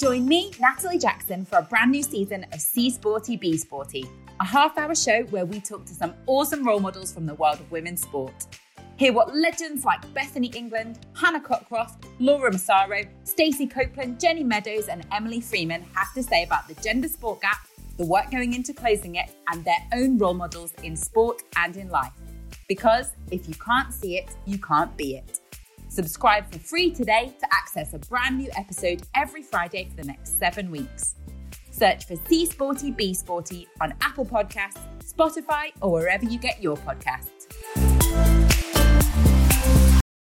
Join me, Natalie Jackson, for a brand new season of See Sporty Be Sporty, a half hour show where we talk to some awesome role models from the world of women's sport. Hear what legends like Bethany England, Hannah Cockroft, Laura Massaro, Stacey Copeland, Jenny Meadows, and Emily Freeman have to say about the gender sport gap, the work going into closing it, and their own role models in sport and in life. Because if you can't see it, you can't be it. Subscribe for free today to access a brand new episode every Friday for the next seven weeks. Search for See Sporty Be Sporty on Apple Podcasts, Spotify, or wherever you get your podcasts.